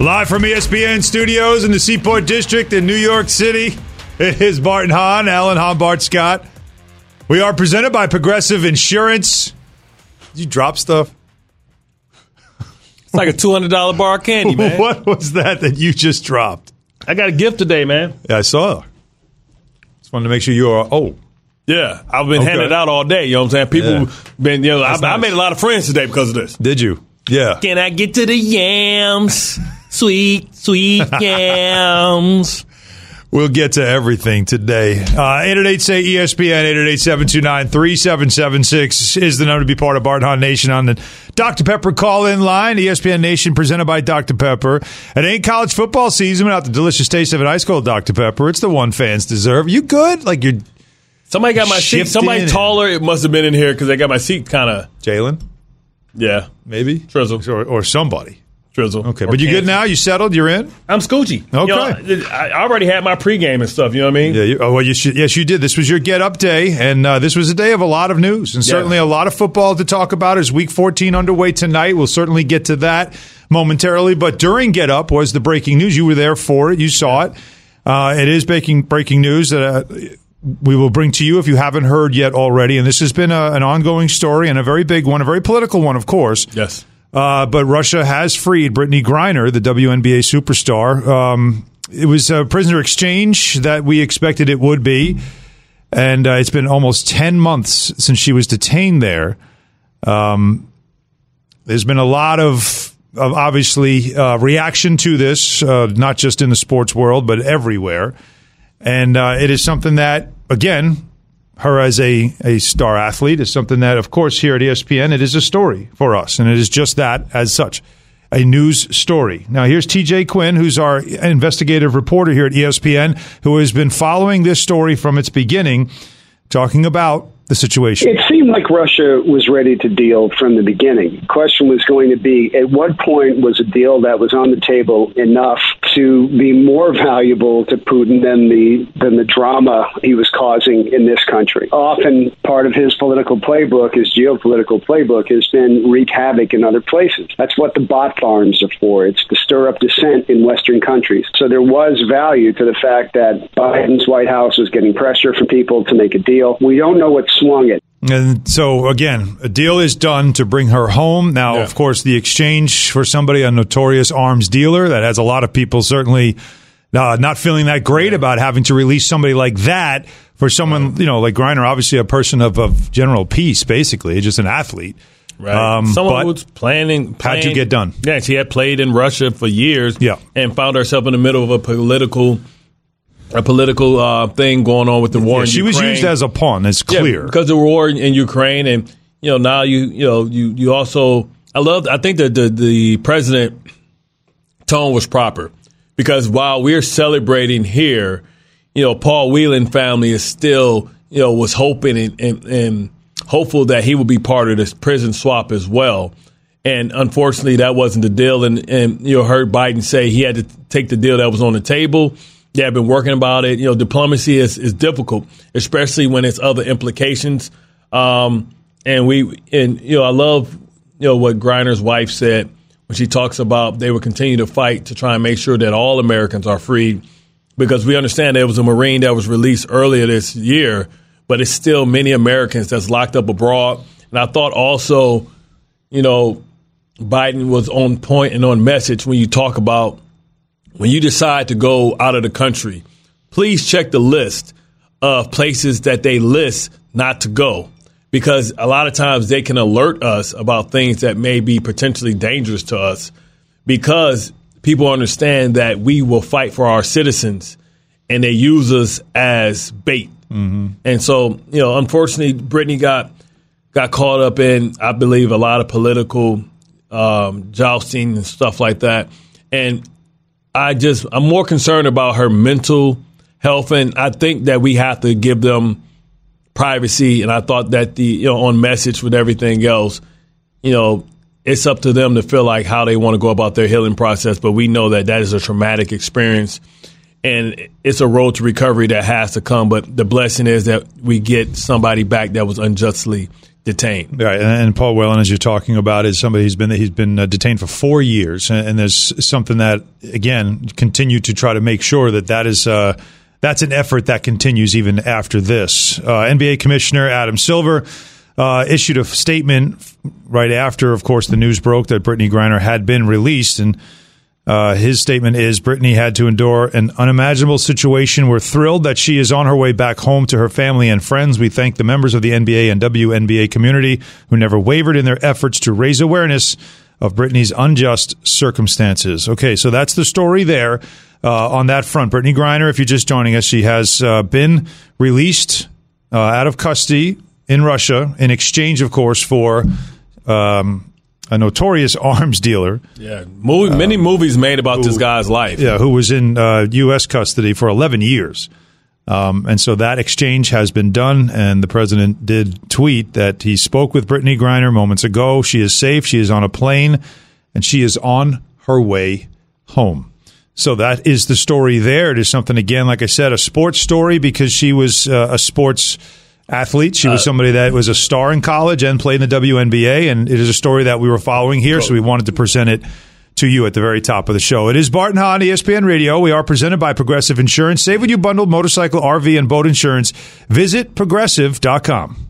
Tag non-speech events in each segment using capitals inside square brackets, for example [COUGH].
Live from ESPN Studios in the Seaport District in New York City, it is Bart and Hahn, Alan Hahn, Bart Scott. We are presented by Progressive Insurance. Did you drop stuff? It's like a two hundred dollar bar of candy, man. [LAUGHS] What was that that you just dropped? I got a gift today, man. Yeah, I saw. Just wanted to make sure you are. Oh, Yeah, I've been Okay. handing it out all day. You know what I'm saying? People Yeah. been, you know, I, That's I made a lot of friends today because of this. did you? Yeah. Can I get to the yams? Sweet, sweet [LAUGHS] yams. We'll get to everything today. Uh, 888 say ESPN, 888 729 3776 is the number to be part of Bart Hahn Nation on the Dr. Pepper call in line. ESPN Nation presented by Dr. Pepper. It ain't college football season without the delicious taste of an ice cold Dr. Pepper. It's the one fans deserve. You good? Like you're Somebody got my seat. Somebody taller. It must have been in here because they got my seat kind of. Jalen, Yeah, maybe? Drizzle. Or, or somebody. Drizzle. Okay. But you good now? You settled? You're in? I'm Scoochie. Okay. You know, I I already had my pregame and stuff. You know what I mean? Yeah. You, oh, well, you should, yes, you did. This was your get up day, and uh, this was a day of a lot of news, and Yeah. certainly a lot of football to talk about. As Week 14 underway tonight, we'll certainly get to that momentarily. But during get up was the breaking news. You were there for it. You saw it. Uh, it is breaking breaking news that. Uh, we will bring to you if you haven't heard yet already. And this has been a, an ongoing story and a very big one, a very political one, of course. Yes. Uh, but Russia has freed Brittney Griner, the WNBA superstar. Um, it was a prisoner exchange that we expected it would be. And uh, it's been almost 10 months since she was detained there. Um, there's been a lot of, of obviously, uh, reaction to this, uh, not just in the sports world, but everywhere. And uh, it is something that, again, her as a, a star athlete is something that, of course, here at ESPN, it is a story for us. And it is just that as such a news story. Now, here's TJ Quinn, who's our investigative reporter here at ESPN, who has been following this story from its beginning, talking about the situation. It seemed like Russia was ready to deal from the beginning. The question was going to be at what point was a deal that was on the table enough to be more valuable to Putin than the than the drama he was causing in this country. Often part of his political playbook, his geopolitical playbook, has been wreak havoc in other places. That's what the bot farms are for. It's to stir up dissent in Western countries. So there was value to the fact that Biden's White House was getting pressure from people to make a deal. We don't know what swung it. And so, again, a deal is done to bring her home. Now, Yeah. of course, the exchange for somebody, a notorious arms dealer, that has a lot of people certainly uh, not feeling that great about having to release somebody like that for someone, you know, like Griner, obviously a person of, of general peace, basically, just an athlete. Right. Um, Someone but who was planning, how'd you get done? Yeah, she had played in Russia for years. Yeah. and found herself in the middle of a political, a political uh, thing going on with the war. Yeah, she was used as a pawn, it's Yeah, clear. because of the war in, in Ukraine, and you know now you you know you you also I love I think that the the president tone was proper because while we're celebrating here, you know Paul Whelan family is still you know was hoping and, and, and hopeful that he would be part of this prison swap as well. And unfortunately, that wasn't the deal. And, and you know, heard Biden say he had to take the deal that was on the table. Yeah, I've been working about it. You know, diplomacy is, is difficult, especially when it's other implications. Um, and we, and you know, I love you know what Griner's wife said when she talks about they will continue to fight to try and make sure that all Americans are free, because we understand there was a Marine that was released earlier this year, but it's still many Americans that's locked up abroad. And I thought also, you know, Biden was on point and on message when you talk about when you decide to go out of the country, please check the list of places that they list not to go. Because a lot of times they can alert us about things that may be potentially dangerous to us because people understand that we will fight for our citizens and they use us as bait. Mm-hmm. And so, you know, unfortunately, Brittney got got caught up in, I believe, a lot of political um, jousting and stuff like that. And I just, I'm more concerned about her mental health. And I think that we have to give them privacy. And I thought that the, you know, on message with everything else, you know, it's up to them to feel like how they want to go about their healing process. But we know that that is a traumatic experience and it's a road to recovery that has to come. But the blessing is that we get somebody back that was unjustly detained. Right, and Paul Whelan, as you're talking about, is somebody who's been he's been uh, detained for four years, and, there's something that again continue to try to make sure that that is. Uh, that's an effort that continues even after this. Uh, NBA Commissioner Adam Silver uh, issued a statement right after, of course, the news broke that Brittney Griner had been released, and uh, his statement is Brittney had to endure an unimaginable situation. We're thrilled that she is on her way back home to her family and friends. We thank the members of the NBA and WNBA community who never wavered in their efforts to raise awareness of Brittney's unjust circumstances. Okay, so that's the story there uh, on that front. Brittney Griner, if you're just joining us, she has uh, been released uh, out of custody in Russia in exchange, of course, for. Um, a notorious [LAUGHS] arms dealer. Yeah, movie, many um, movies made about who, this guy's life. Yeah, who was in uh, U.S. custody for 11 years. Um, and so that exchange has been done, and the president did tweet that he spoke with Brittney Griner moments ago. She is safe. She is on a plane, and she is on her way home. So that is the story there. It is something, again, like I said, a sports story because she was uh, a sports athlete. She was uh, somebody that was a star in college and played in the WNBA, and it is a story that we were following here, so we wanted to present it to you at the very top of the show. It is Bart and Hahn, ESPN Radio. We are presented by Progressive Insurance. Save when you bundle motorcycle, RV, and boat insurance. Visit progressive.com.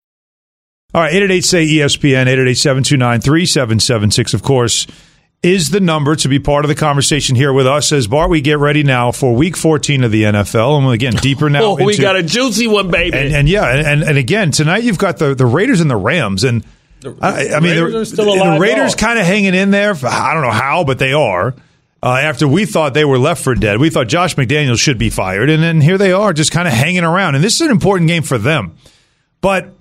All right, 888 say ESPN, 888 729 3776, of course, is the number to be part of the conversation here with us as Bart. We get ready now for week 14 of the NFL. And again, deeper now. [LAUGHS] oh, into, we got a juicy one, baby. And, and yeah, and, and again, tonight you've got the, the Raiders and the Rams. And the, I, I mean, Raiders the, the Raiders kind of hanging in there. For, I don't know how, but they are. Uh, after we thought they were left for dead, we thought Josh McDaniels should be fired. And then here they are, just kind of hanging around. And this is an important game for them. But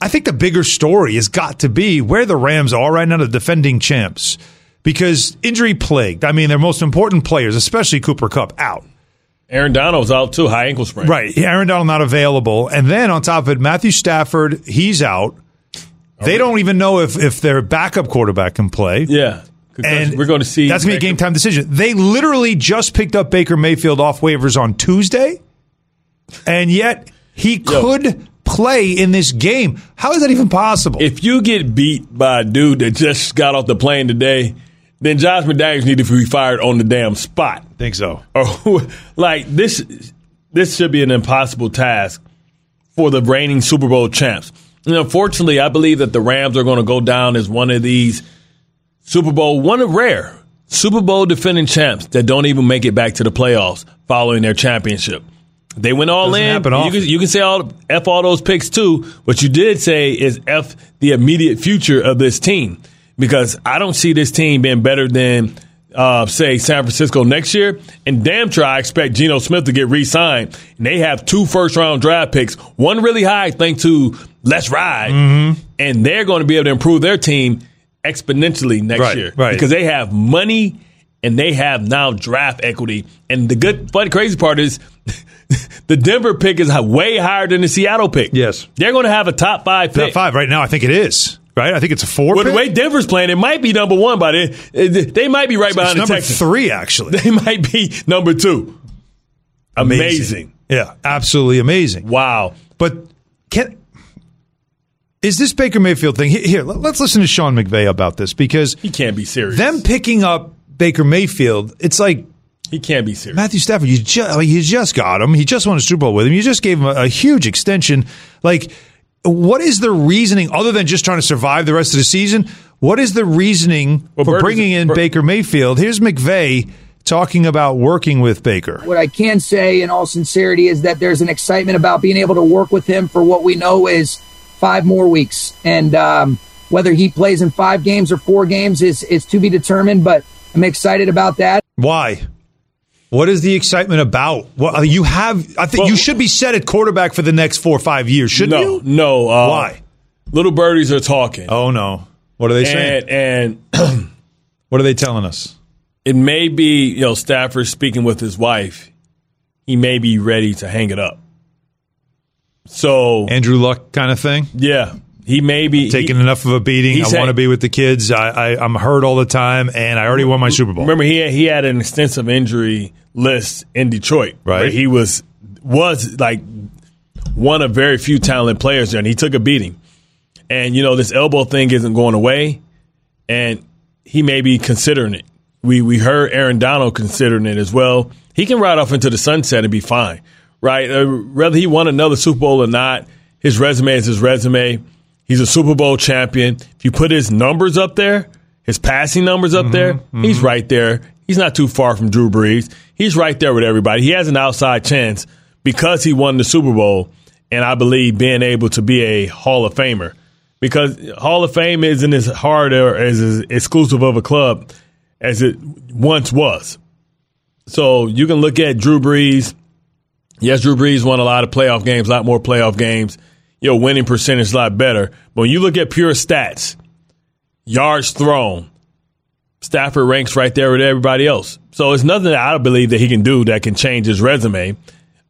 I think the bigger story has got to be where the Rams are right now, the defending champs, because injury plagued. I mean, their most important players, especially Cooper Kupp, out. Aaron Donald's out too, high ankle sprain. Right, Aaron Donald not available, and then on top of it, Matthew Stafford, he's out. They don't even know if if their backup quarterback can play. Yeah. And we're going to see. That's going to be a game time decision. They literally just picked up Baker Mayfield off waivers on Tuesday, and yet he Yo, could play in this game. How is that even possible? If you get beat by a dude that just got off the plane today, then Josh McDaniels needs to be fired on the damn spot. Think so? Or oh, [LAUGHS] like this, this should be an impossible task for the reigning Super Bowl champs. And unfortunately, I believe that the Rams are going to go down as one of these Super Bowl, one of rare Super Bowl defending champs that don't even make it back to the playoffs following their championship. They went all Doesn't in. You can, you can, say all f all those picks too. What you did say is f the immediate future of this team because I don't see this team being better than uh, say San Francisco next year. And damn sure I expect Geno Smith to get re-signed. And they have two first round draft picks, one really high thanks to Let's Ride, mm-hmm. and they're going to be able to improve their team exponentially next right, year right. because they have money and they have now draft equity. And the good, funny, crazy part is [LAUGHS] the Denver pick is way higher than the Seattle pick. Yes. They're going to have a top five pick. Top five right now. I think it is. Right. I think it's a four. Well, the way Denver's playing, it might be number one, but they might be right It's behind the number Texans. three, actually. [LAUGHS] They might be number two. Amazing. Yeah, absolutely amazing. Wow. But can is this Baker Mayfield thing? Here, here, let- let's listen to Sean McVay about this because He can't be serious. them picking up Baker Mayfield, it's like he can't be serious. Matthew Stafford. You just you just got him. He just won a Super Bowl with him. You just gave him a, a huge extension. Like, what is the reasoning other than just trying to survive the rest of the season? What is the reasoning Well, for Bird bringing in Bird- Baker Mayfield? Here's McVay talking about working with Baker. What I can say in all sincerity is that there's an excitement about being able to work with him for what we know is five more weeks. And um, whether he plays in five games or four games is, is to be determined, but I'm excited about that. Why? What is the excitement about? Well, you have. I think Well- you should be set at quarterback for the next four or five years, shouldn't no, you? no. Uh, Why? Little birdies are talking. Oh no! What are they saying? and and [CLEARS THROAT] What are they telling us? it may be you know Stafford speaking with his wife. He may be ready to hang it up. So Andrew Luck kind of thing. yeah, he may be Taking he- enough of a beating. I want to be with the kids. I, I, I'm hurt all the time, and I already won my Super Bowl. Remember, he had, he had an extensive injury list in Detroit. Right. he was was like one of very few talented players there, and he took a beating. And you know this elbow thing isn't going away, and he may be considering it. We we heard Aaron Donald considering it as well. He can ride off into the sunset and be fine, right? Uh, whether he won another Super Bowl or not, his resume is his resume. He's a Super Bowl champion. If you put his numbers up there, his passing numbers up there, mm-hmm, he's mm-hmm. right there. He's not too far from Drew Brees. He's right there with everybody. He has an outside chance because he won the Super Bowl, and I believe being able to be a Hall of Famer. Because Hall of Fame isn't as hard or as, as exclusive of a club as it once was. So you can look at Drew Brees. Yes, Drew Brees won a lot of playoff games, a lot more playoff games. Your winning percentage a lot better. But when you look at pure stats, yards thrown, Stafford ranks right there with everybody else. So it's nothing that I believe that he can do that can change his resume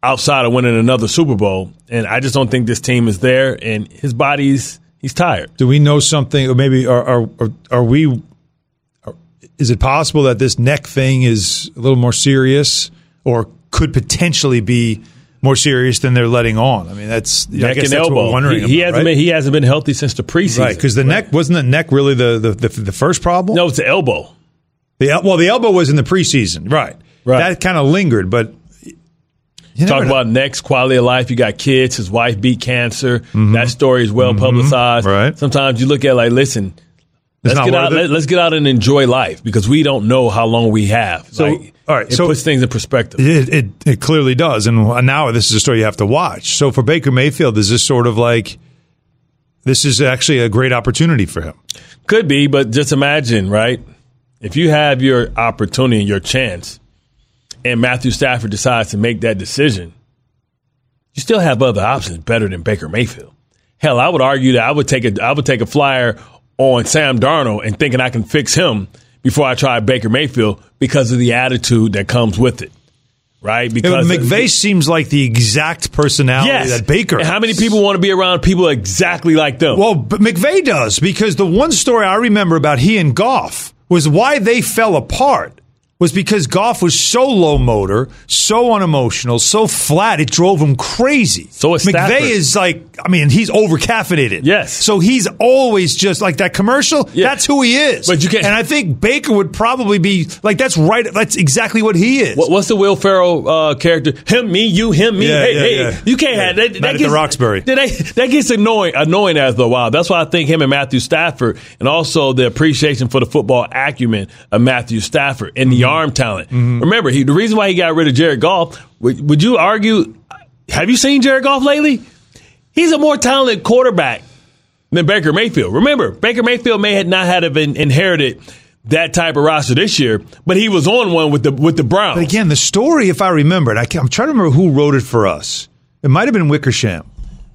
outside of winning another Super Bowl. And I just don't think this team is there. And his body's he's tired. Do we know something, or maybe are are are, are we? Are, is it possible that this neck thing is a little more serious, or could potentially be more serious than they're letting on? I mean, that's I Neck guess and that's elbow. what we're wondering. he, he about, hasn't right? been he hasn't been healthy since the preseason. right because the neck wasn't the neck really the the, the, the first problem. No, it's the elbow. The el- well, the elbow was in the preseason, right? Right. That kind of lingered, but you Talk never know. about next quality of life. You got kids. His wife beat cancer. That story is well publicized. Mm-hmm. Right. Sometimes you look at like, listen, let's get out. it? Let, us get out and enjoy life because we don't know how long we have. So, Like, all right, it so- puts things in perspective. It, it it clearly does, and now this is a story you have to watch. So for Baker Mayfield, is this sort of like this is actually a great opportunity for him? Could be, but just imagine, right? If you have your opportunity, and your chance, and Matthew Stafford decides to make that decision, you still have other options better than Baker Mayfield. Hell, I would argue that I would take a I would take a flyer on Sam Darnold and thinking I can fix him before I try Baker Mayfield because of the attitude that comes with it. Right? Because McVay seems like the exact personality yes. that Baker. And how many people want to be around people exactly like them? Well, but McVay does because the one story I remember about he and Goff was why they fell apart was because Goff was so low motor, so unemotional, so flat, it drove him crazy. So Stafford. is like, I mean, he's over caffeinated. Yes. So he's always just like that commercial. Yeah. That's who he is. But you can't- And I think Baker would probably be like, that's right. That's exactly what he is. What, what's the Will Ferrell uh, character? Him, me, you, him, me. Yeah, hey, yeah, hey, you can't have that. That gets, Roxbury. That, that gets annoying, annoying after a while. That's why I think him and Matthew Stafford, and also the appreciation for the football acumen of Matthew Stafford and Mm-hmm. the arm talent. Mm-hmm. Remember, he, the reason why he got rid of Jared Goff. Would, would you argue? Have you seen Jared Goff lately? He's a more talented quarterback than Baker Mayfield. Remember, Baker Mayfield may have not had have been inherited that type of roster this year, but he was on one with the with the Browns. But again, the story, if I remember it, I I'm trying to remember who wrote it for us. It might have been Wickersham,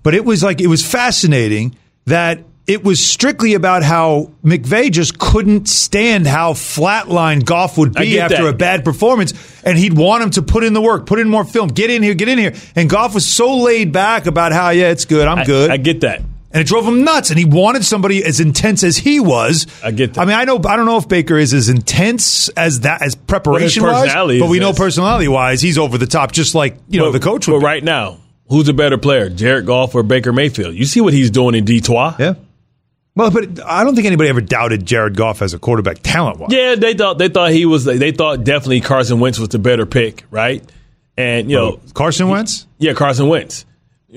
but it was like it was fascinating that it was strictly about how McVay just couldn't stand how flatline Goff would be after that. a bad performance, and he'd want him to put in the work, put in more film, get in here, get in here. And Goff was so laid back about how, yeah, it's good, I'm I- good. I get that. and it drove him nuts. And he wanted somebody as intense as he was. I get that. I mean, I know. I don't know if Baker is as intense as that as preparation wise, but we know personality wise, he's over the top, just like you know But- the coach. But be. right now, who's a better player, Jared Goff or Baker Mayfield? You see what he's doing in Detroit. Yeah. Well, but I don't think anybody ever doubted Jared Goff as a quarterback talent wise. Yeah, they thought they thought he was. They thought definitely Carson Wentz was the better pick, right? And you know, Carson Wentz. yeah, Carson Wentz.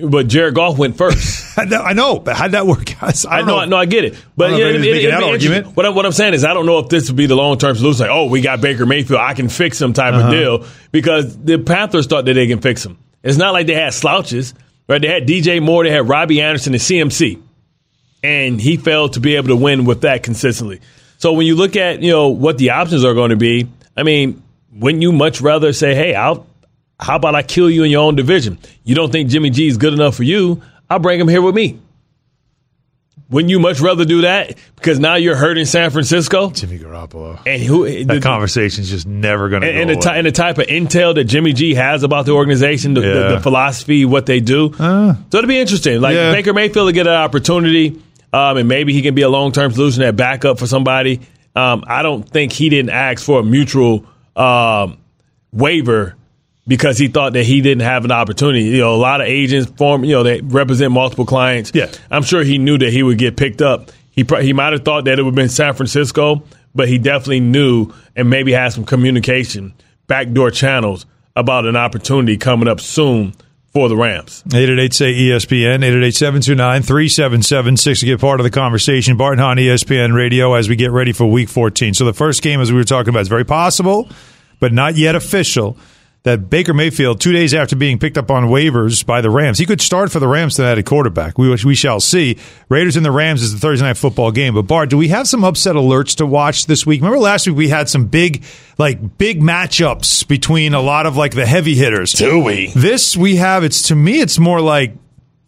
But Jared Goff went first. [LAUGHS] I know, but how'd that work out? [LAUGHS] I know, no, I get it. But I know yeah, it, it, that argument. What, I, what I'm saying is, I don't know if this would be the long term solution. Like, oh, we got Baker Mayfield, I can fix him type Uh-huh. of deal because the Panthers thought that they can fix him. It's not like they had slouches, right? They had DJ Moore, they had Robbie Anderson, and CMC, and he failed to be able to win with that consistently. So when you look at you know what the options are going to be, I mean, wouldn't you much rather say, hey, I'll how about I kill you in your own division? You don't think Jimmy G is good enough for you? I'll bring him here with me. Wouldn't you much rather do that because now you're hurting San Francisco? Jimmy Garoppolo. And who That the, conversation's just never going to and, go and the, and the type of intel that Jimmy G has about the organization, the, the, Yeah. the philosophy, what they do. Uh. so it'll be interesting. Like Yeah. Baker Mayfield to get an opportunity, um, and maybe he can be a long term solution at backup for somebody. Um, I don't think he didn't ask for a mutual um, waiver because he thought that he didn't have an opportunity. You know, a lot of agents form, you know, they represent multiple clients. Yeah. I'm sure he knew that he would get picked up. He pro- he might have thought that it would have been San Francisco, but he definitely knew and maybe had some communication, backdoor channels about an opportunity coming up soon for the Rams. 888 say ESPN, 888 729 3776 to get part of the conversation. Bart and Hahn, ESPN Radio, as we get ready for week 14. So the first game, as we were talking about, is very possible, but not yet official. That Baker Mayfield, two days after being picked up on waivers by the Rams, he could start for the Rams tonight at quarterback. We, we shall see. Raiders and the Rams is the Thursday night football game. But Bart, do we have some upset alerts to watch this week? Remember last week we had some big, like big matchups between a lot of like the heavy hitters. Do we? This we have. It's to me. It's more like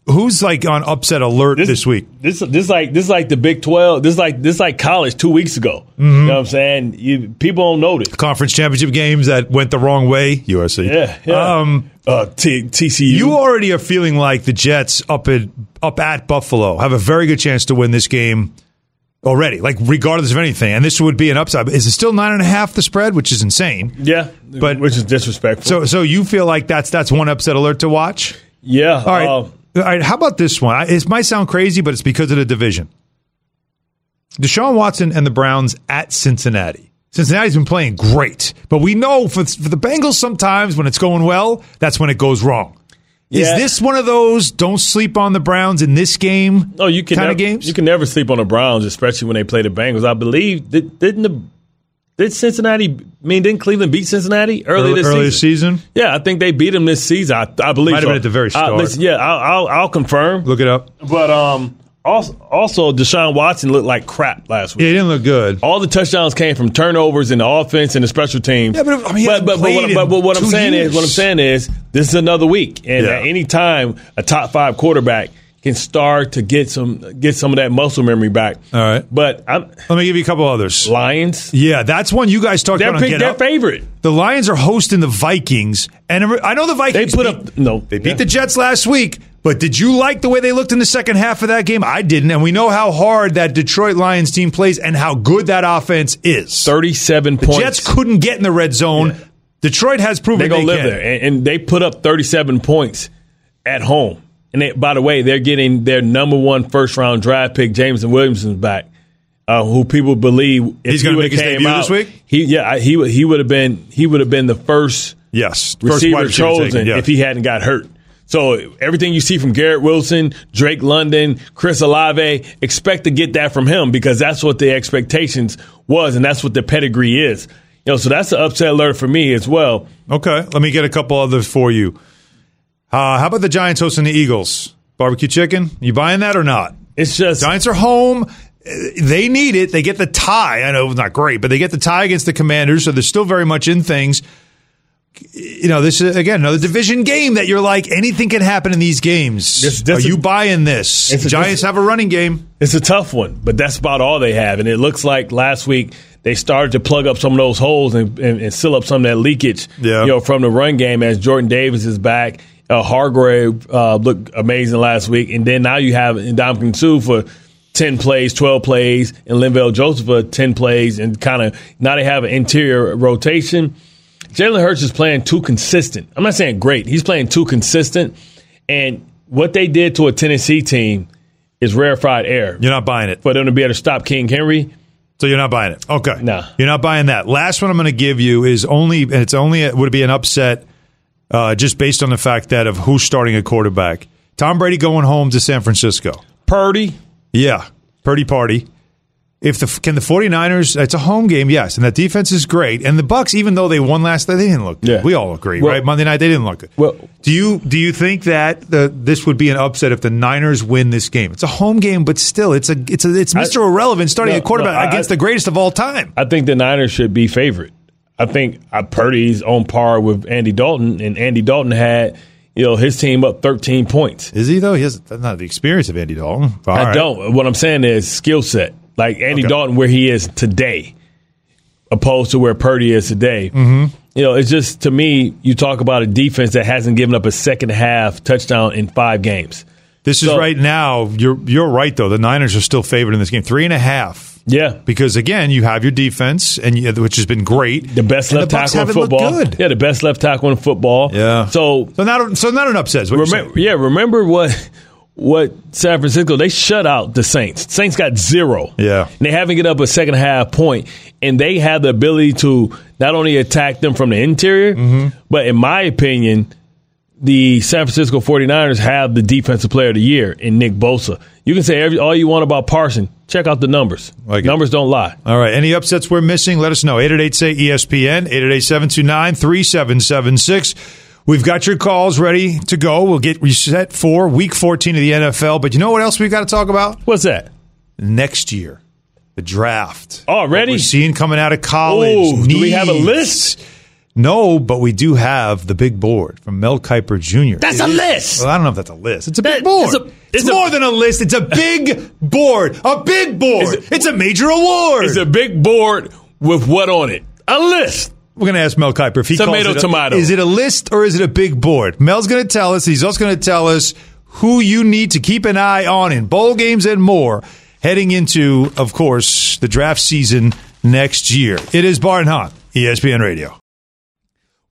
who's like on upset alert this, week. This this like this is like the Big Twelve. This is like this like college two weeks ago. Mm-hmm. You know what I'm saying? You, people don't notice. Conference championship games that went the wrong way. USC. Yeah, yeah. Um, uh, T- TCU. you already are feeling like the Jets up at up at Buffalo have a very good chance to win this game already. Like regardless of anything, and this would be an upside. Is it still nine and a half the spread, which is insane? yeah, But- which is disrespectful. So so you feel like that's that's one upset alert to watch. yeah. All right. uh, All right. How about this one? It might sound crazy, but it's because of the division. Deshaun Watson and the Browns at Cincinnati. Cincinnati's been playing great, but we know for, for the Bengals, sometimes when it's going well, that's when it goes wrong. Yeah. Is this one of those don't sleep on the Browns in this game? No, you can kind never, of games. You can never sleep on the Browns, especially when they play the Bengals. I believe didn't the did Cincinnati? I mean, didn't Cleveland beat Cincinnati early early, this early season? season. Yeah, I think they beat them this season. I, I believe Might have been at the very start. listen, yeah, I'll, I'll, I'll confirm. Look it up. But um, also, also Deshaun Watson looked like crap last week. Yeah, it didn't look good. All the touchdowns came from turnovers in the offense and the special teams. Yeah, but, I mean, he hasn't but, but, what, but, but what I'm saying years. is, what I'm saying is, this is another week, and Yeah. at any time, a top five quarterback can start to get some get some of that muscle memory back. All right. But I'm Let me give you a couple others. Lions. Yeah, that's one you guys talked They're about. on pick, their Up. favorite. The Lions are hosting the Vikings, and I know the Vikings. They put beat- up no. They beat the Jets last week, but did you like the way they looked in the second half of that game? I didn't, and we know how hard that Detroit Lions team plays and how good that offense is. thirty-seven The points. Jets couldn't get in the red zone. Detroit has proven They're gonna they live can. there, and, and they put up 37 points at home. And they, by the way, they're getting their number one first round draft pick, Jameson Williamson, back, uh, who people believe if He's gonna would make his debut out, this week? He yeah, I- he would- he would have been he would have been the first Yes, first receiver chosen taken, yeah. if he hadn't got hurt. So everything you see from Garrett Wilson, Drake London, Chris Olave, expect to get that from him because that's what the expectations was, and that's what the pedigree is. You know, so that's an upset alert for me as well. Okay, let me get a couple others for you. Uh, how about the Giants hosting the Eagles? Barbecue chicken? You buying that or not? It's just Giants are home. Uh, They need it. They get the tie. I know it's not great, but they get the tie against the Commanders, so they're still very much in things. you know, this is again another division game that you're like anything can happen in these games. This- this Are you buying this? A- Giants have a running game. It's a tough one, but that's about all they have. And it looks like last week they started to plug up some of those holes and, and, and seal up some of that leakage Yeah. you know, from the run game as Jordan Davis is back. Uh, Hargrave uh, looked amazing last week. And then now you have Ndamukong Suh for 10 plays, 12 plays, and Linval Joseph for 10 plays. And kind of now they have an interior rotation. Jalen Hurts is playing too consistent. I'm not saying great. He's playing too consistent. And what they did to a Tennessee team is rarefied air You're not buying it. for them to be able to stop King Henry. So you're not buying it. Okay. No. You're not buying that. Last one I'm going to give you is only, and it's only, would it be an upset uh, just based on the fact that of who's starting a quarterback. Tom Brady going home to San Francisco. Purdy, Yeah. Purdy party. If the can the 49ers, it's a home game, yes, and that defense is great. And the Bucs, even though they won last night, they didn't look good. Yeah. We all agree, Well- right? Monday night they didn't look good. Well- do you do you think that the, this would be an upset if the Niners win this game? It's a home game, but still, it's a it's a it's Mr. Irrelevant starting no, a quarterback no, I- against the greatest of all time. I think the Niners should be favorite. I think uh, Purdy's on par with Andy Dalton, and Andy Dalton had you know his team up 13 points. Is he though? He has that's not the experience of Andy Dalton. All I right. don't. What I'm saying is skill set. Like Andy Okay. Dalton, where he is today, opposed to where Purdy is today. Mm-hmm. You know, it's just to me. You talk about a defense that hasn't given up a second half touchdown in five games. This is right now. You're you're right though. The Niners are still favored in this game, three and a half. Yeah, Because again, you have your defense, and you, which has been great. the best left the tackle in football. Yeah, the best left tackle in football. Yeah. So So not so not an upset. Is what you're remember, yeah, remember what what San Francisco they shut out the Saints. Saints got zero. Yeah. And they haven't get up a second half point, and they have the ability to not only attack them from the interior, Mm-hmm. but in my opinion, the San Francisco 49ers have the defensive player of the year in Nick Bosa. You can say every, all you want about Parson. Check out the numbers. Like it. numbers don't lie. All right. Any upsets we're missing? Let us know. 888 say ESPN, 888 729 3776. We've got your calls ready to go. We'll get reset for week 14 of the NFL. But you know what else we've got to talk about? What's that? Next year, the draft. Already? What we're seeing coming out of college. Ooh, do we have a list? No, but we do have the big board from Mel Kiper Jr. That's a It is- list. Well, I don't know if that's a list. It's a That- big board. it's a- it's it's a- more than a list. It's a big board. A big board. It's It's a, major award. It's a big board with what on it? A list. We're going to ask Mel Kiper if he Tomato, calls it a, tomato. Is it a list or is it a big board? Mel's going to tell us. He's also going to tell us who you need to keep an eye on in bowl games and more heading into, of course, the draft season next year. It is Bart and Hahn, ESPN Radio.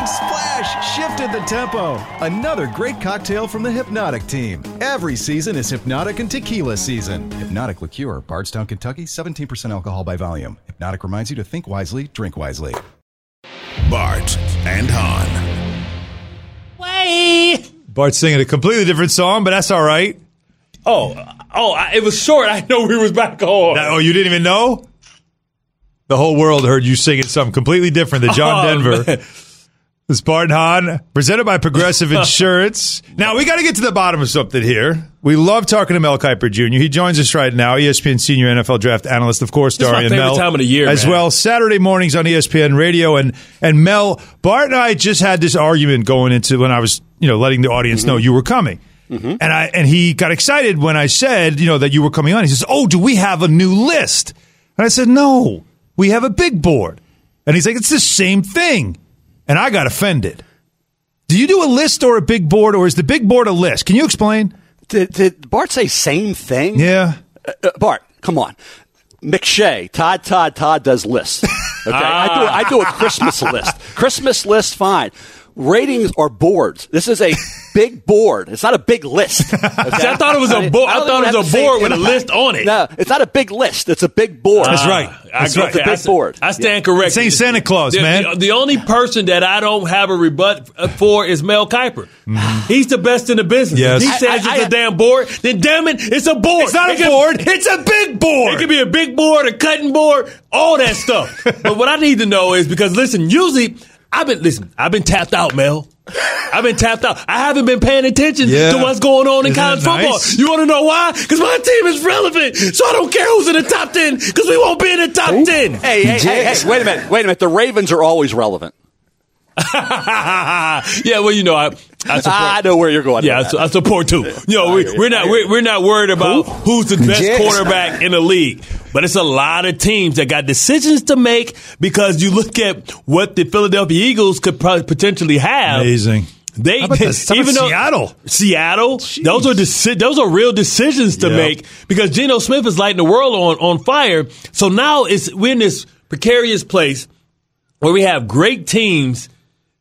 The playmaking splash shifted the tempo. Another great cocktail from the Hypnotic team. Every season is Hypnotic and Tequila season. Hypnotic Liqueur, Bardstown, Kentucky, 17% alcohol by volume. Hypnotic reminds you to think wisely, drink wisely. Bart and Hahn. Way. Bart's singing a completely different song, but that's all right. Oh, oh, I, it was short. I know we was back on. That- oh, you didn't even know? The whole world heard you singing something completely different than John Oh, Denver. man. This Bart Hahn, presented by Progressive Insurance. now, we got to get to the bottom of something here. We love talking to Mel Kiper Jr. He joins us right now, ESPN senior NFL draft analyst, of course, This Darian Mel. time of the year, As man. well, Saturday mornings on ESPN Radio. And, and Mel, Bart and I just had this argument going into when I was, you know, letting the audience know mm-hmm. you were coming. Mm-hmm. And I and he got excited when I said, you know, that you were coming on. He says, "Oh, do we have a new list?" And I said, "No, we have a big board." And he's like, "It's the same thing." And I got offended. Do you do a list or a big board, or is the big board a list? Can you explain? Did, did Bart say same thing? Yeah. uh, uh, Bart, come on. McShay, Todd, Todd, Todd does lists. Okay, I do I do a Christmas list. [LAUGHS] Christmas list, fine. Ratings are boards. This is a big board. It's not a big list. Okay? [LAUGHS] See, I thought it was a board. I, don't thought it was a board with a impact. list on it. No, it's not a big list. It's a big board. That's right. Ah, I That's right. It's a big I, board. I stand corrected. This ain't Santa Claus, The- man. The, the only person that I don't have a rebut for is Mel Kiper. [SIGHS] He's the best in the business. Yes. If he says I- it's I- a damn board, then damn it, it's a board. It's not a can- board. It's a big board. It could be a big board, a cutting board, all that stuff. [LAUGHS] but what I need to know is because listen, usually I've been listen, I've been tapped out, Mel. I've been tapped out. I haven't been paying attention Yeah. to what's going on in Isn't college football. nice? You want to know why? Because my team is relevant, so I don't care who's in the top ten. Because we won't be in the top ten. Hey, hey, hey, hey, wait a minute. Wait a minute. The Ravens are always relevant. [LAUGHS] yeah, well, you know, I, I support. I know where you're going. Yeah, I, with su- that. I support too. You know, we, we're not we're, we're not worried about who's the best Jets. quarterback in the league, but it's a lot of teams that got decisions to make because you look at what the Philadelphia Eagles could probably potentially have. Amazing. They How about this? [LAUGHS] Even though Seattle? Seattle, those are deci- those are real decisions to Yep. make because Geno Smith is lighting the world on on fire. So now it's we're in this precarious place where we have great teams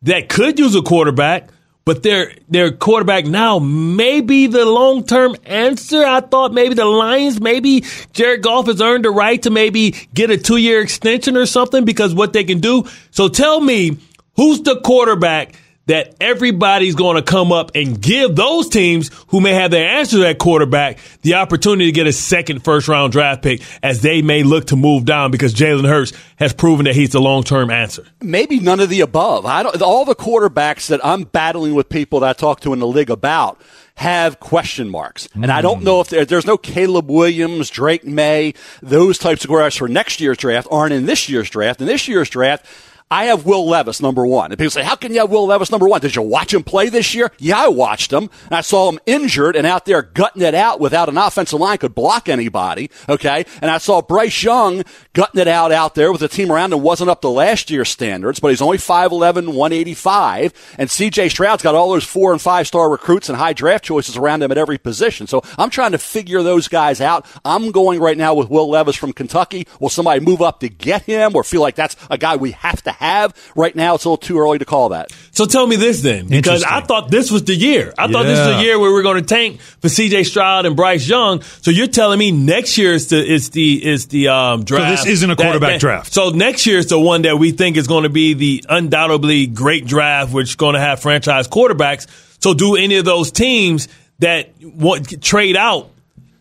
that could use a quarterback, but their their quarterback now may be the long term answer. I thought maybe the Lions, maybe Jared Goff has earned the right to maybe get a two year extension or something because what they can do. So tell me, who's the quarterback? That everybody's going to come up and give those teams who may have their answer to that quarterback the opportunity to get a second first round draft pick as they may look to move down because Jalen Hurts has proven that he's the long term answer. maybe none of the above. I don't. All the quarterbacks that I'm battling with people that I talk to in the league about have question marks, and I don't mm. know if there, there's no Caleb Williams, Drake Maye, those types of quarterbacks for next year's draft aren't in this year's draft. In this year's draft. I have Will Levis number one. And people say, how can you have Will Levis number one? Did you watch him play this year? Yeah, I watched him. And I saw him injured and out there gutting it out without an offensive line could block anybody. Okay. And I saw Bryce Young gutting it out out there with a team around him wasn't up to last year's standards, but he's only 5'11", 185. And CJ Stroud's got all those four and five star recruits and high draft choices around him at every position. So I'm trying to figure those guys out. I'm going right now with Will Levis from Kentucky. Will somebody move up to get him or feel like that's a guy we have to have? Right now, it's a little too early to call that. So tell me this then, because I thought this was the year. I thought this was the year where we're going to tank for C.J. Stroud and Bryce Young. So you're telling me next year is the is the is the um, draft. this isn't a that- quarterback that- draft. So next year is the one that we think is going to be the undoubtedly great draft, which is going to have franchise quarterbacks. So do any of those teams that want trade out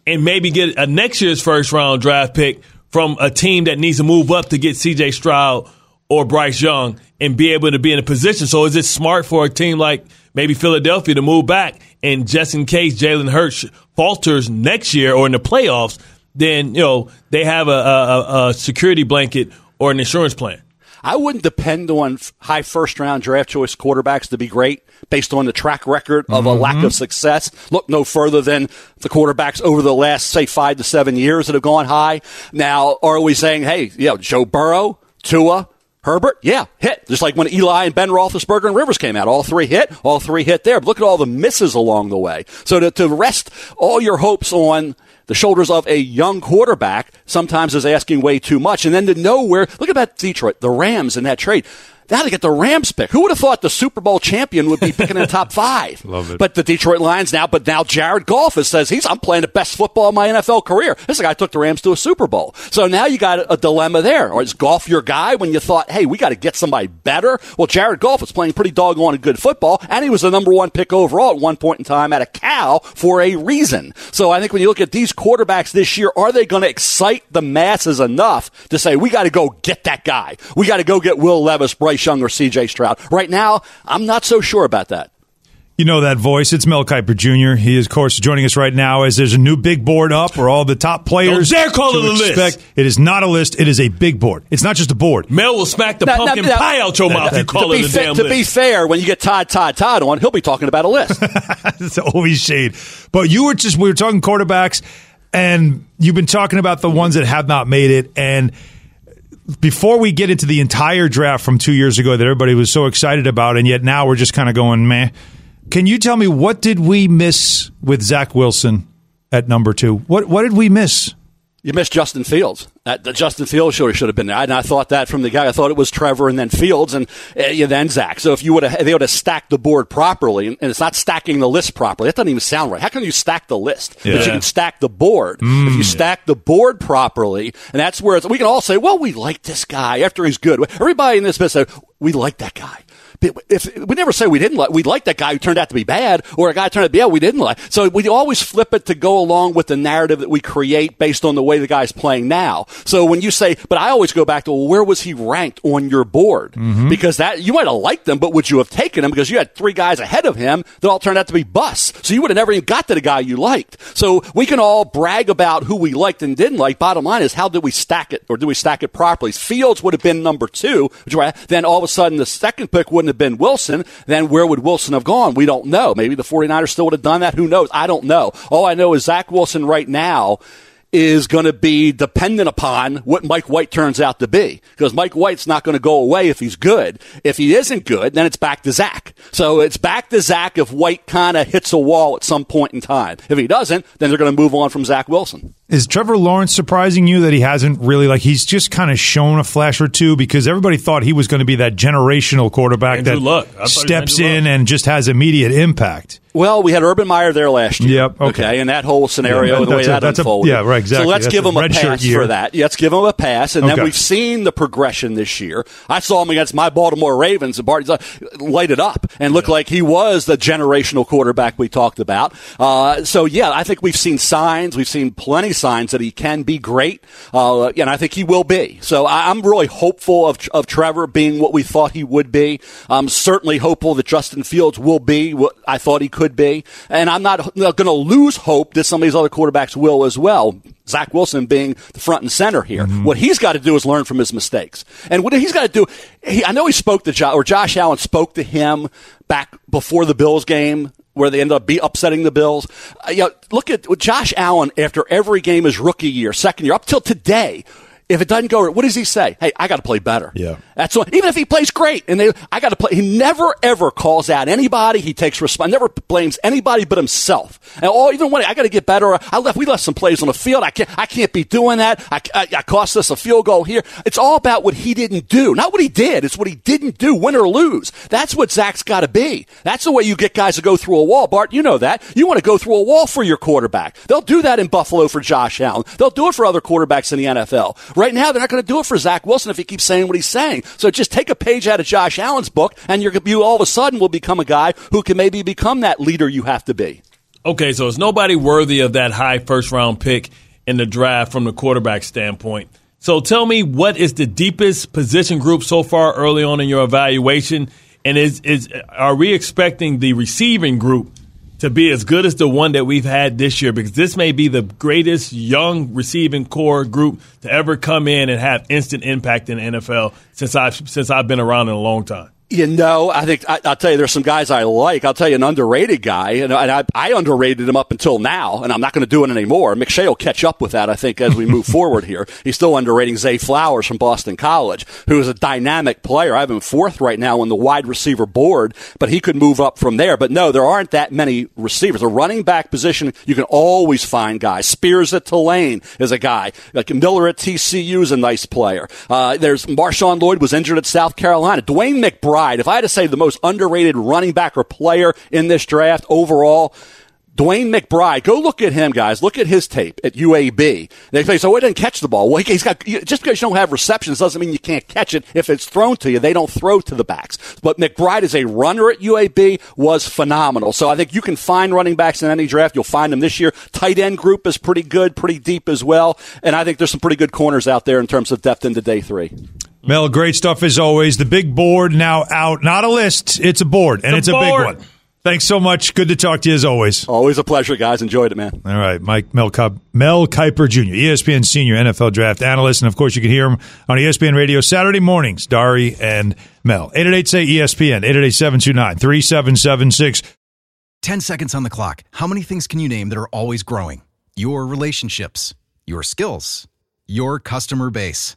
and maybe get a next year's first round draft pick from a team that needs to move up to get C.J. Stroud or Bryce Young and be able to be in a position. So is it smart for a team like maybe Philadelphia to move back and just in case Jalen Hurts falters next year or in the playoffs, then you know they have a, a, a security blanket or an insurance plan. I wouldn't depend on high first round draft choice quarterbacks to be great based on the track record of a lack of mm-hmm. success. Look no further than the quarterbacks over the last, say, five to seven years that have gone high. Now, are we saying, hey, you know, Joe Burrow, Tua, Herbert, yeah, hit. Just like when Eli and Ben Roethlisberger and Rivers came out. All three hit, all three hit there. But look at all the misses along the way. So to, to rest all your hopes on the shoulders of a young quarterback sometimes is asking way too much. And then to know where, look at that Detroit, the Rams in that trade. Now to get the Rams pick. Who would have thought the Super Bowl champion would be picking in the top [LAUGHS] five? Love it. But the Detroit Lions now, but now Jared Goff has says he's I'm playing the best football of my NFL career. This guy took the Rams to a Super Bowl. So now you got a, a dilemma there. Or is Goff your guy when you thought, hey, we got to get somebody better? Well, Jared Goff was playing pretty doggone good football, and he was the number one pick overall at one point in time at a cow for a reason. So I think when you look at these quarterbacks this year, are they going to excite the masses enough to say we got to go get that guy? We got to go get Will Levis, Bryce Young, or C.J. Stroud. Right now, I'm not so sure about that. You know that voice. It's Mel Kiper Jr. He is, of course, joining us right now as there's a new big board up where all the top players. Don't dare call it a list. It is not a list. It is a big board. It's not just a board. Mel will smack the Now- pumpkin now- now- pie out your mouth if you call to it be a fa- damn to list. be fair, when you get Todd, Todd, Todd on, he'll be talking about a list. [LAUGHS] it's always shade. But you were just we were talking quarterbacks, and you've been talking about the ones that have not made it. And before we get into the entire draft from two years ago that everybody was so excited about, and yet now we're just kind of going meh. Can you tell me what did we miss with Zach Wilson at number two. What what did we miss? You missed Justin Fields. That, the Justin Fields should should have been there. And I thought that from the guy. I thought it was Trevor and then Fields and uh, then Zach. So if you would have, they would have stacked the board properly, and it's not stacking the list properly. That doesn't even sound right. How can you stack the list? Yeah. But you can stack the board. Mm. If you stack the board properly, and that's where it's, we can all say, well, we like this guy after he's good. Everybody in this business, we like that guy. If we never say we didn't like, we like that guy who turned out to be bad, or a guy turned out to be bad we didn't like. So we always flip it to go along with the narrative that we create based on the way the guy's playing now. So when you say, but I always go back to, well, where was he ranked on your board? Mm-hmm. Because that you might have liked them, but would you have taken him because you had three guys ahead of him that all turned out to be busts? So you would have never even got to the guy you liked. So we can all brag about who we liked and didn't like. Bottom line is, how did we stack it, or do we stack it properly? Fields would have been number two, then all of a sudden the second pick wouldn't have been Wilson then where would Wilson have gone? We don't know. Maybe the 49ers still would have done that. Who knows? I don't know. All I know is Zach Wilson right now is going to be dependent upon what Mike White turns out to be. Because Mike White's not going to go away if he's good. If he isn't good, then it's back to Zach. So it's back to Zach if White kind of hits a wall at some point in time. If he doesn't, then they're going to move on from Zach Wilson. Is Trevor Lawrence surprising you that he hasn't really like he's just kind of shown a flash or two because everybody thought he was going to be that generational quarterback Andrew that Luck. I thought he was steps in and just has immediate impact. Well, we had Urban Meyer there last year. Yep. Okay. and that whole scenario, Yeah, the way a- that that's a- unfolded. yeah, right, exactly. So let's That's give him a redshirt pass for that. Yeah, let's give him a pass, and then we've seen the progression this year. I saw him against my Baltimore Ravens, and Bart uh, light up and looked like he was the generational quarterback we talked about. Uh, so yeah, I think we've seen signs. We've seen plenty signs that he can be great, uh, and I think he will be. So I, I'm really hopeful of of Trevor being what we thought he would be. I'm certainly hopeful that Justin Fields will be what I thought he could be, and I'm not going to lose hope that some of these other quarterbacks will as well. Zach Wilson being the front and center here. What he's got to do is learn from his mistakes. And what he's got to do, he, I know he spoke to Josh, or Josh Allen spoke to him back before the Bills game where they ended up be upsetting the Bills. Uh, you know, look at Josh Allen after every game his rookie year, second year, up till today. If it doesn't go, right, what does he say? Hey, I got to play better. Yeah. That's what, even if he plays great and they, I got to play. He never ever calls out anybody. He takes response, never blames anybody but himself. And all, even when I got to get better, I left, we left some plays on the field. I can't, I can't be doing that. I, I, I cost us a field goal here. It's all about what he didn't do, not what he did. It's what he didn't do, win or lose. That's what Zach's got to be. That's the way you get guys to go through a wall. Bart, you know that. You want to go through a wall for your quarterback. They'll do that in Buffalo for Josh Allen. They'll do it for other quarterbacks in the NFL. Right now, they're not going to do it for Zach Wilson if he keeps saying what he's saying. So just take a page out of Josh Allen's book, and you all of a sudden will become a guy who can maybe become that leader you have to be. Okay, so it's nobody worthy of that high first round pick in the draft from the quarterback standpoint. So tell me what is the deepest position group so far early on in your evaluation? And is is are we expecting the receiving group to be as good as the one that we've had this year? Because this may be the greatest young receiving core group to ever come in and have instant impact in the NFL since I've since I've been around in a long time. You know, I think I, I'll tell you, there's some guys I like. I'll tell you an underrated guy, and, and I, I underrated him up until now, and I'm not going to do it anymore. McShay will catch up with that, I think, as we move [LAUGHS] forward here. He's still underrating Zay Flowers from Boston College, who is a dynamic player. I have him fourth right now on the wide receiver board, but he could move up from there. But no, there aren't that many receivers. A running back position, you can always find guys. Spears at Tulane is a guy. Like Miller at TCU is a nice player. Uh, there's Marshawn Lloyd was injured at South Carolina. DeWayne McBride. If I had to say the most underrated running back or player in this draft overall, DeWayne McBride, go look at him, guys. Look at his tape at UAB. They say, so he didn't catch the ball. Well, he's got, just because you don't have receptions doesn't mean you can't catch it. If it's thrown to you, they don't throw to the backs. But McBride is a runner at UAB, was phenomenal. So I think you can find running backs in any draft. You'll find them this year. Tight end group is pretty good, pretty deep as well. And I think there's some pretty good corners out there in terms of depth into day three. Mel, great stuff as always. The big board now out. Not a list, it's a board, and It's it's a a big one. Thanks so much. Good to talk to you as always. Always a pleasure, guys. Enjoyed it, man. All right, Mike Mel, Cub, Mel Kiper Jr., ESPN senior NFL draft analyst, and of course you can hear him on ESPN Radio Saturday mornings. Dari and Mel, eight eight eight say ESPN, eight eight eight seven two nine three seven seven six. 10 seconds on the clock. How many things can you name that are always growing? Your relationships, your skills, your customer base.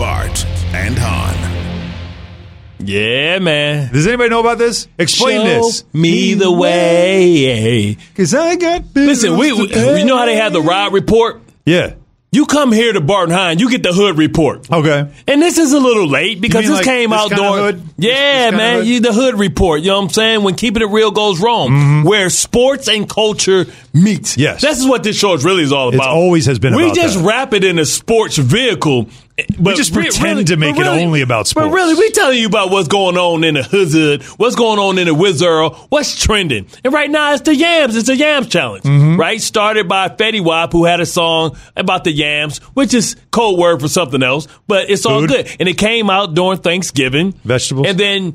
Bart and Hahn. Yeah, man. Does anybody know about this? Explain Show this. Me the way. Cause I got Listen, we, we you know how they have the ride report? Yeah. You come here to Bart and Hahn, you get the hood report. Okay. And this is a little late because this like came this out kinda during. hood? Yeah, kinda man, hood? you the hood report. You know what I'm saying? When keeping it real goes wrong, Mm-hmm. where sports and culture meet. Yes. this is what this show is really is all It's about. always has been We about just that. wrap it in a sports vehicle. But just re- pretend to make it only about sports. But really, we telling you about what's going on in the hood, what's going on in the Wizard, what's trending. And right now, it's the Yams. It's the Yams Challenge, Mm-hmm. right? Started by Fetty Wap, who had a song about the yams, which is code word for something else, but it's all Food. good. And it came out during Thanksgiving. Vegetables. And then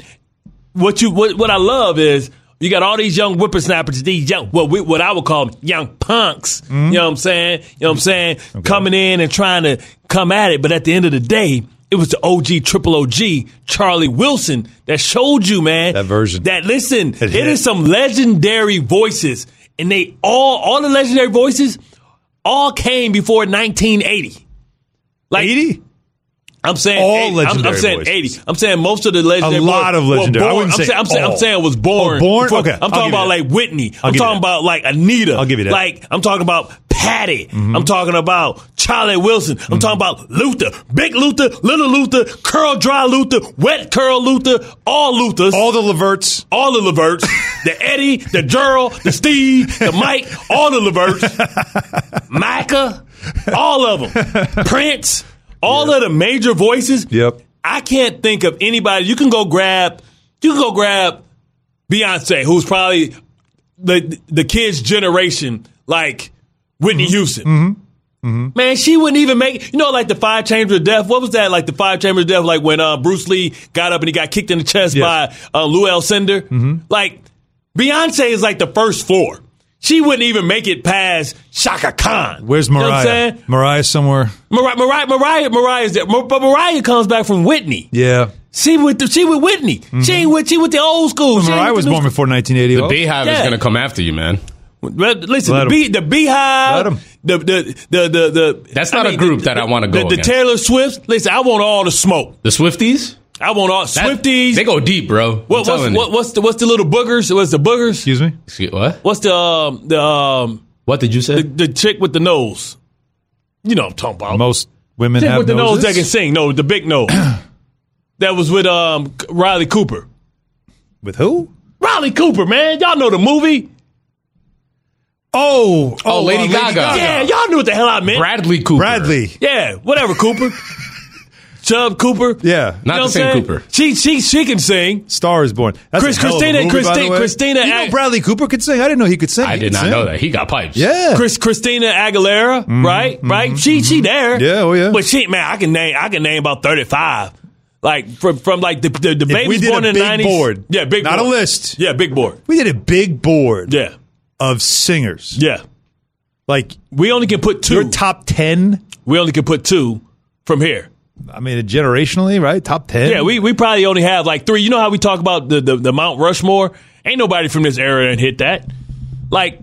what you what, what I love is you got all these young whippersnappers, these young what we, what I would call them, young punks. Mm-hmm. You know what I'm saying? You know what I'm saying? Coming in and trying to come at it, but at the end of the day, it was the OG triple OG Charlie Wilson that showed you, man. That version. That listen, It it is some legendary voices, and they all all the legendary voices all came before 1980. Like 80? I'm saying All 80. I'm- legendary I'm, saying voices. 80. I'm saying most of the legendary. A lot voices of legendary. I born- wouldn't I'm say saying, I'm saying, I'm saying was born. Oh, born? for- Okay, I'm talking about that. like Whitney. I'll I'm talking about like Anita. I'll give you that. Mm-hmm. Like I'm talking about Patty. I'm talking about Charlie Wilson. I'm talking about Luther, Big Luther, Little Luther, Curl Dry Luther, Wet Curl Luther, all Luthers, All the Leverts. all the Leverts, the Eddie, the Gerald, the Steve, the Mike, all the Leverts, [LAUGHS] Micah, all of them, Prince, all of the major voices. Yep. I can't think of anybody. You can go grab. You can go grab Beyonce, who's probably the the kids' generation, like Whitney Houston. Man, she wouldn't even make you know like the five chambers of death. What was that like the five chambers of death? Like when uh, Bruce Lee got up and he got kicked in the chest Yes. by uh, Lou Alcindor. Like Beyonce is like the first floor. She wouldn't even make it past Chaka Khan. Where's You know what I'm Mariah? saying? Mariah somewhere. Mariah, Mariah, Mariah, Mariah's there, Mar- but Mariah comes back from Whitney. Yeah. She with the, she with Whitney. She mm-hmm. ain't with she with the old school. She ain't Mariah was the new born before 1980. The BeyHive Yeah. is going to come after you, man. Well, listen, Let the, 'em. bee, the BeyHive, Let 'em. the, the the the the. That's not a group that I wanna go The, the. Taylor Swift. Listen, I want all the smoke. The Swifties? I want all That- Swifties. They go deep, bro. I'm what, what's, telling what, what's the what's the little boogers? What's the boogers? Excuse me? Excuse- What? What's the um, the um What did you say? the, the chick with the nose? You know what I'm talking about. Most women chick have with the nose that can sing. No, the big nose. [CLEARS THROAT] that was with um Riley Cooper. With who? Riley Cooper, man. Y'all know the movie. Oh, Oh, Lady Gaga. Yeah, y'all knew what the hell I meant. Bradley Cooper. Bradley. Yeah, whatever, Cooper. [LAUGHS] Chubb Cooper. Yeah. Not You know the same? Cooper. She she she can sing. Star is born. That's Chris- a hell of a Christina- movie, way. Christina You know Bradley Cooper could sing. I didn't know he could sing. I He did not sing. know that. He got pipes. Yeah. Chris Christina Aguilera, right? Right? She she there. Mm-hmm. Yeah, oh, yeah. But she man, I can name I can name about thirty five. Like from from like the the, the If babies born a in the big nineties. board, Yeah, big not board. a list. Yeah, big board. We did a big board Yeah. of singers. Yeah. Like We only can put two. your top 10. we only can put two from here. I mean, generationally, right? Top 10. Yeah, we, we probably only have like three. You know how we talk about the, the, the Mount Rushmore? Ain't nobody from this era and hit that. Like,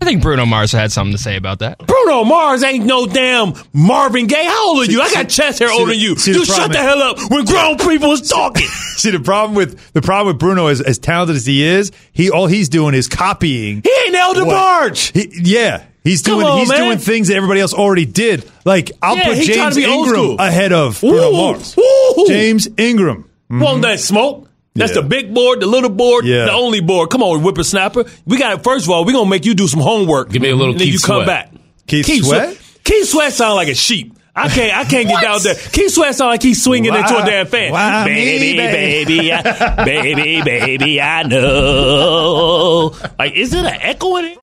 I think Bruno Mars had something to say about that. Bruno Mars ain't no damn Marvin Gaye. How old are you? I got chest hair older than you. see You shut the hell up when grown people is talking. [LAUGHS] See the problem with the problem with Bruno is as talented as he is, he all he's doing is copying. He ain't Elder what- Barge. He, yeah, he's doing on, he's man. doing things that everybody else already did. Like I'll Yeah, put James to be old Ingram ahead of Bruno Ooh, Mars. ooh. James Ingram. Want mm-hmm. that smoke? That's Yeah. the big board, the little board, Yeah. the only board. Come on, whippersnapper. We got it. First of all, we're gonna make you do some homework. Give me a little and then Keith you come Sweat. back. Keith Sweat? Keith Sweat sound like a sheep. I can't. I can't get down there. Keith Sweat sound like he's swinging into a damn fan. why baby, me, baby? baby, I, [LAUGHS] baby, baby, I know. Like, is it an echo in it?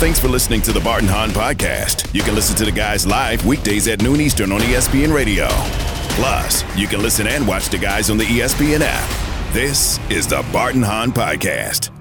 Thanks for listening to the Bart and Hahn Podcast. You can listen to the guys live weekdays at noon Eastern on ESPN Radio. Plus, you can listen and watch the guys on the ESPN app. This is the Bart and Hahn Podcast.